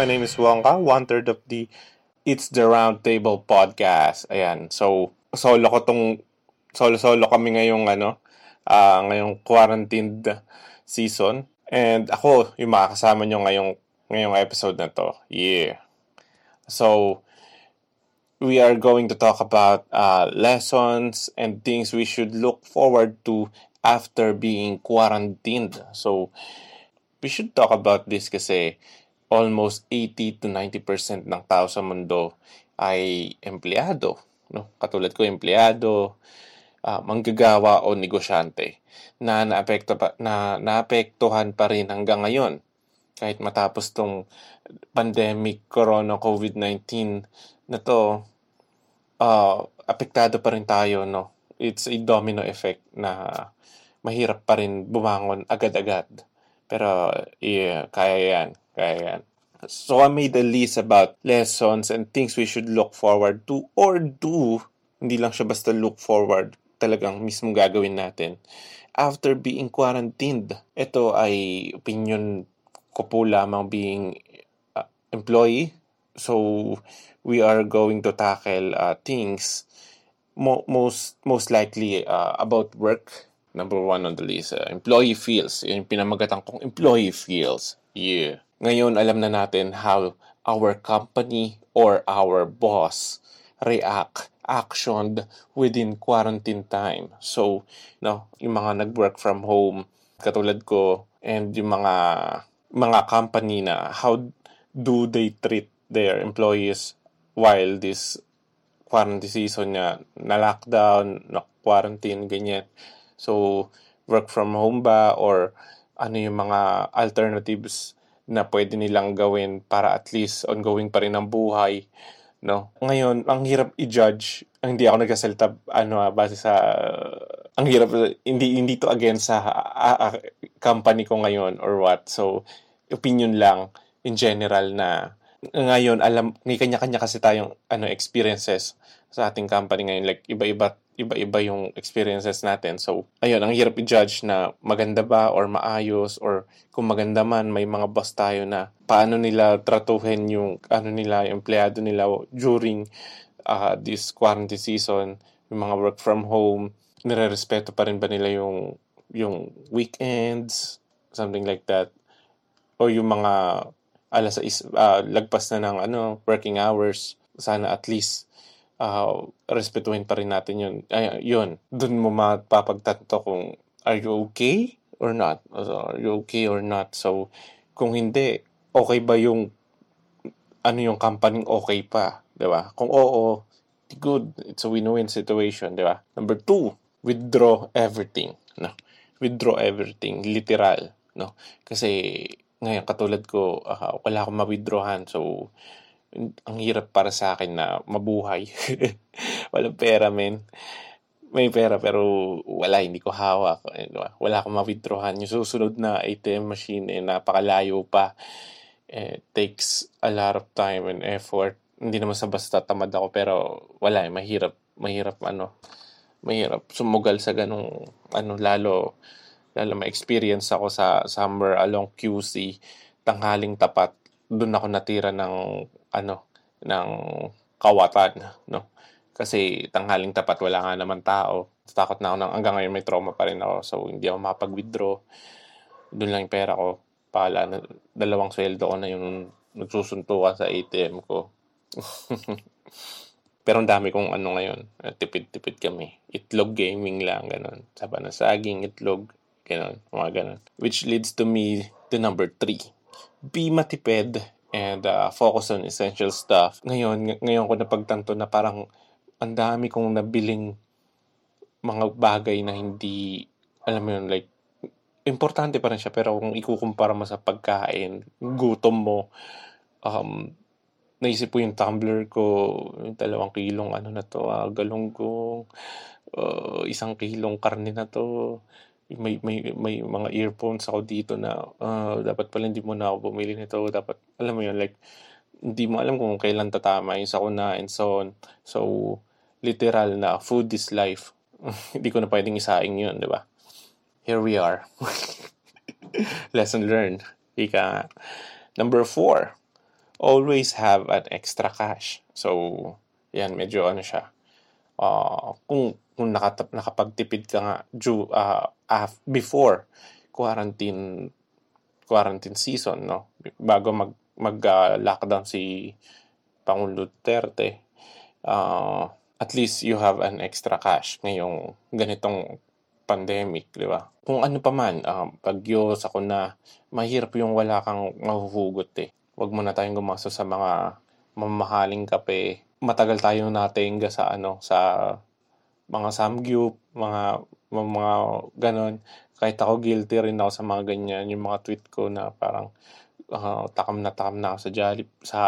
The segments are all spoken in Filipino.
my name is Wongka, one third of the It's the Round Table podcast. Ayan, so solo ko tong solo-solo kami ngayong ano, uh, ngayong quarantined season. And ako, yung makakasama nyo ngayong, ngayong episode na to. Yeah. So, we are going to talk about uh, lessons and things we should look forward to after being quarantined. So, we should talk about this kasi almost 80 to 90% ng tao sa mundo ay empleyado. No? Katulad ko, empleyado, uh, manggagawa o negosyante na naapekto pa, na naapektuhan pa rin hanggang ngayon kahit matapos tong pandemic corona COVID-19 na to uh, apektado pa rin tayo no it's a domino effect na mahirap pa rin bumangon agad-agad pero yeah kaya yan kaya yan So I made a list about lessons and things we should look forward to or do. Hindi lang siya basta look forward. Talagang mismo gagawin natin. After being quarantined, ito ay opinion ko po lamang being uh, employee. So we are going to tackle uh, things mo- most most likely uh, about work. Number one on the list, uh, employee feels. Yung pinamagatan kong employee feels. Yeah. Ngayon, alam na natin how our company or our boss react, actioned within quarantine time. So, no, yung mga nag-work from home, katulad ko, and yung mga mga company na how do they treat their employees while this quarantine season niya na lockdown, na quarantine, ganyan. So, work from home ba or ano yung mga alternatives na pwede nilang gawin para at least ongoing pa rin ang buhay. No? Ngayon, ang hirap i-judge. Hindi ako nagsasalita ano, ah, base sa... ang hirap, hindi, hindi to against sa uh, uh, company ko ngayon or what. So, opinion lang in general na ngayon, alam, may kanya-kanya kasi tayong ano, experiences sa ating company ngayon. Like, iba-iba iba-iba yung experiences natin. So, ayun, ang hirap i-judge na maganda ba or maayos or kung maganda man, may mga boss tayo na paano nila tratuhin yung ano nila, yung empleyado nila during uh, this quarantine season, yung mga work from home, nire-respeto pa rin ba nila yung yung weekends, something like that. O yung mga alas uh, lagpas na ng ano, working hours, sana at least uh, respetuhin pa rin natin yun. Ay, yun, dun mo mapapagtanto kung are you okay or not? Are you okay or not? So, kung hindi, okay ba yung ano yung company okay pa, 'di ba? Kung oo, good, it's a win-win situation, 'di ba? Number two, withdraw everything, no? Withdraw everything, literal, no? Kasi ngayon katulad ko, uh, wala akong ma-withdrawhan. So, ang hirap para sa akin na mabuhay. Walang pera, men. May pera pero wala, hindi ko hawak. Eh, wala akong ma-withdrawhan. Yung susunod na ATM machine, eh, napakalayo pa. Eh, takes a lot of time and effort. Hindi naman sa basta tamad ako pero wala, eh, mahirap. Mahirap ano, mahirap sumugal sa ganong ano lalo lalo ma-experience ako sa somewhere along QC tanghaling tapat doon ako natira ng ano ng kawatan no? Kasi tanghaling tapat wala nga naman tao. Takot na ako ng hanggang ngayon may trauma pa rin ako so hindi ako mapag-withdraw doon lang yung pera ko. Pala dalawang sweldo ko na yung nagsusuntukan sa ATM ko. Pero ang dami kong ano ngayon tipid-tipid kami. Itlog gaming lang ganun. Saba na saging itlog ganun mga ganun. Which leads to me to number 3 be matipid and uh, focus on essential stuff. Ngayon, ngayon ko napagtanto na parang ang dami kong nabiling mga bagay na hindi, alam mo yun, like, importante pa rin siya, pero kung ikukumpara mo sa pagkain, gutom mo, um, naisip ko yung tumbler ko, yung dalawang kilong ano na to, uh, galunggong, uh, isang kilong karne na to, may may may mga earphones ako dito na uh, dapat pala hindi mo na ako bumili nito. Dapat alam mo yun like hindi mo alam kung kailan tatama yung sakuna and so on. So literal na food is life. Hindi ko na pwedeng isaing yun di ba? Here we are. Lesson learned. Ika number four always have an extra cash. So, yan, medyo ano siya. Uh, kung kung nakatap, nakapagtipid ka nga due, uh, af, before quarantine quarantine season, no? Bago mag mag-lockdown uh, si Pangulo Duterte, uh, at least you have an extra cash ngayong ganitong pandemic, di ba? Kung ano pa man, uh, bagyo, sakuna, mahirap yung wala kang mahuhugot eh. Huwag mo na tayong gumastos sa mga mamahaling kape. Matagal tayo natinga sa ano, sa mga samgyup, mga mga, ganon. Kahit ako guilty rin ako sa mga ganyan, yung mga tweet ko na parang uh, takam na takam na ako sa Jollibee, sa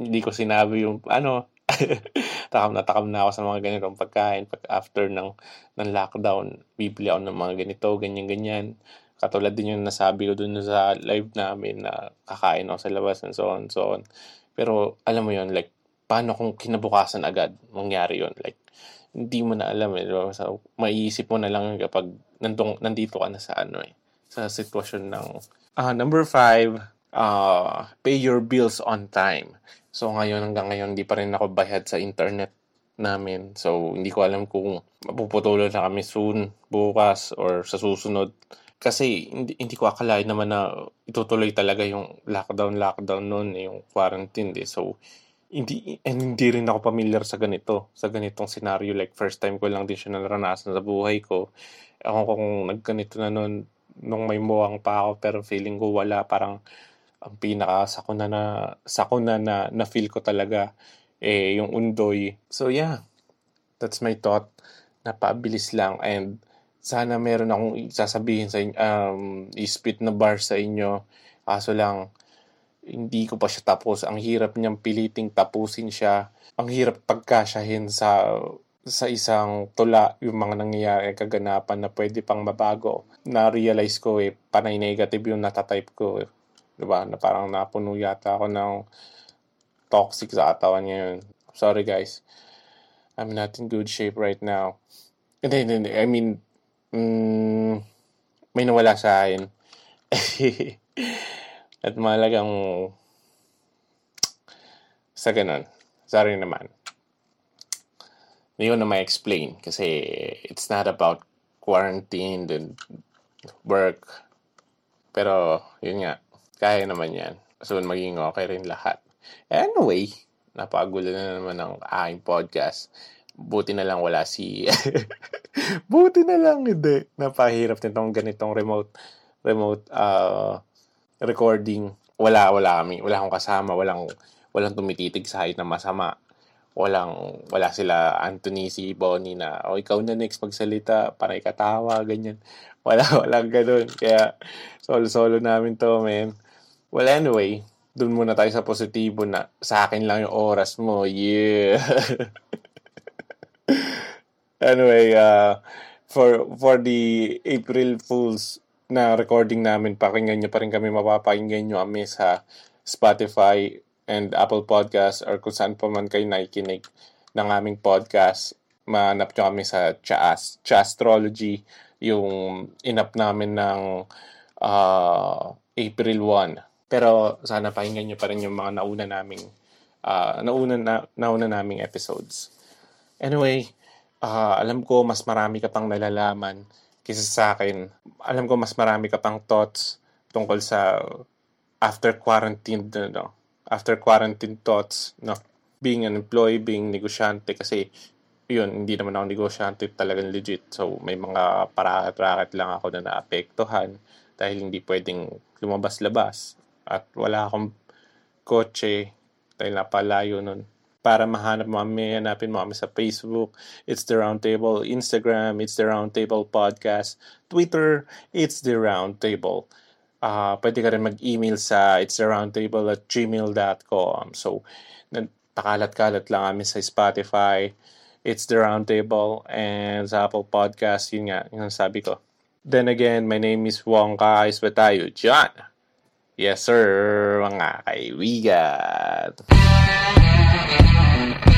hindi ko sinabi yung ano, takam na takam na ako sa mga ganitong pagkain pag after ng ng lockdown bibili ako ng mga ganito ganyan ganyan. Katulad din yung nasabi ko dun sa live namin na kakain ako sa labas and so on so on. Pero alam mo yon like paano kung kinabukasan agad mangyari yon like hindi mo na alam eh diba? so, maiisip mo na lang kapag nandong, nandito ka na sa ano eh sa sitwasyon ng uh, number five uh, pay your bills on time So ngayon hanggang ngayon hindi pa rin ako bayad sa internet namin. So hindi ko alam kung mapuputuloy na kami soon, bukas, or sa susunod. Kasi hindi, hindi ko akalain naman na itutuloy talaga yung lockdown, lockdown noon, eh, yung quarantine. Eh. So hindi, hindi rin ako familiar sa ganito, sa ganitong scenario. Like first time ko lang din siya naranasan sa buhay ko. Ako kung nagganito na noon, nung may muwang pa ako, pero feeling ko wala, parang ang pinaka sakuna na sakuna na na feel ko talaga eh yung undoy. So yeah. That's my thought. Napabilis lang and sana meron akong sasabihin sa inyo, um, ispit na bar sa inyo. Kaso lang, hindi ko pa siya tapos. Ang hirap niyang piliting tapusin siya. Ang hirap pagkasyahin sa sa isang tula yung mga nangyayari kaganapan na pwede pang mabago. Na-realize ko eh, panay negative yung natatype ko. Diba? Na parang napuno yata ako ng toxic sa katawan ngayon. Sorry guys. I'm not in good shape right now. Hindi, hindi, hindi. I mean, mm, may nawala sa akin. At malagang sa ganun. Sorry naman. Hindi ko na ma-explain kasi it's not about quarantine and work. Pero, yun nga, kaya naman yan. Soon maging okay rin lahat. Anyway, napagulo na naman ng aking podcast. Buti na lang wala si... Buti na lang hindi. Napahirap nitong ganitong remote remote uh, recording. Wala, wala kami. Wala akong kasama. Walang, walang tumititig sa height na masama. Walang, wala sila Anthony, si Bonnie na, o oh, ikaw na next magsalita, para ikatawa, ganyan. Wala, walang ganun. Kaya, solo-solo namin to, man. Well, anyway, dun muna tayo sa positibo na sa akin lang yung oras mo. Yeah. anyway, uh, for for the April Fools na recording namin, pakinggan nyo pa rin kami, mapapakinggan nyo kami sa Spotify and Apple Podcast or kung saan pa man kayo nakikinig ng aming podcast. Mahanap nyo kami sa Chas, Chastrology, yung inap namin ng uh, April 1 pero sana pakinggan nyo pa rin yung mga nauna naming uh, nauna, na, nauna naming episodes. Anyway, uh, alam ko mas marami ka pang nalalaman kaysa sa akin. Alam ko mas marami ka pang thoughts tungkol sa after quarantine, no? After quarantine thoughts, no? Being an employee, being negosyante, kasi yun, hindi naman ako negosyante talagang legit. So, may mga paraket-raket lang ako na naapektuhan dahil hindi pwedeng lumabas-labas at wala akong kotse dahil napalayo nun. Para mahanap mo kami, hanapin mo kami sa Facebook, It's The Roundtable, Instagram, It's The Roundtable Podcast, Twitter, It's The Roundtable. Uh, pwede ka rin mag-email sa it's the roundtable at gmail.com. So, pakalat-kalat lang kami sa Spotify, It's The Roundtable, and sa Apple Podcast, yun nga, yung sabi ko. Then again, my name is Wong Kaayos ba tayo? John! Yes, sir, mga kaibigan. Thank you.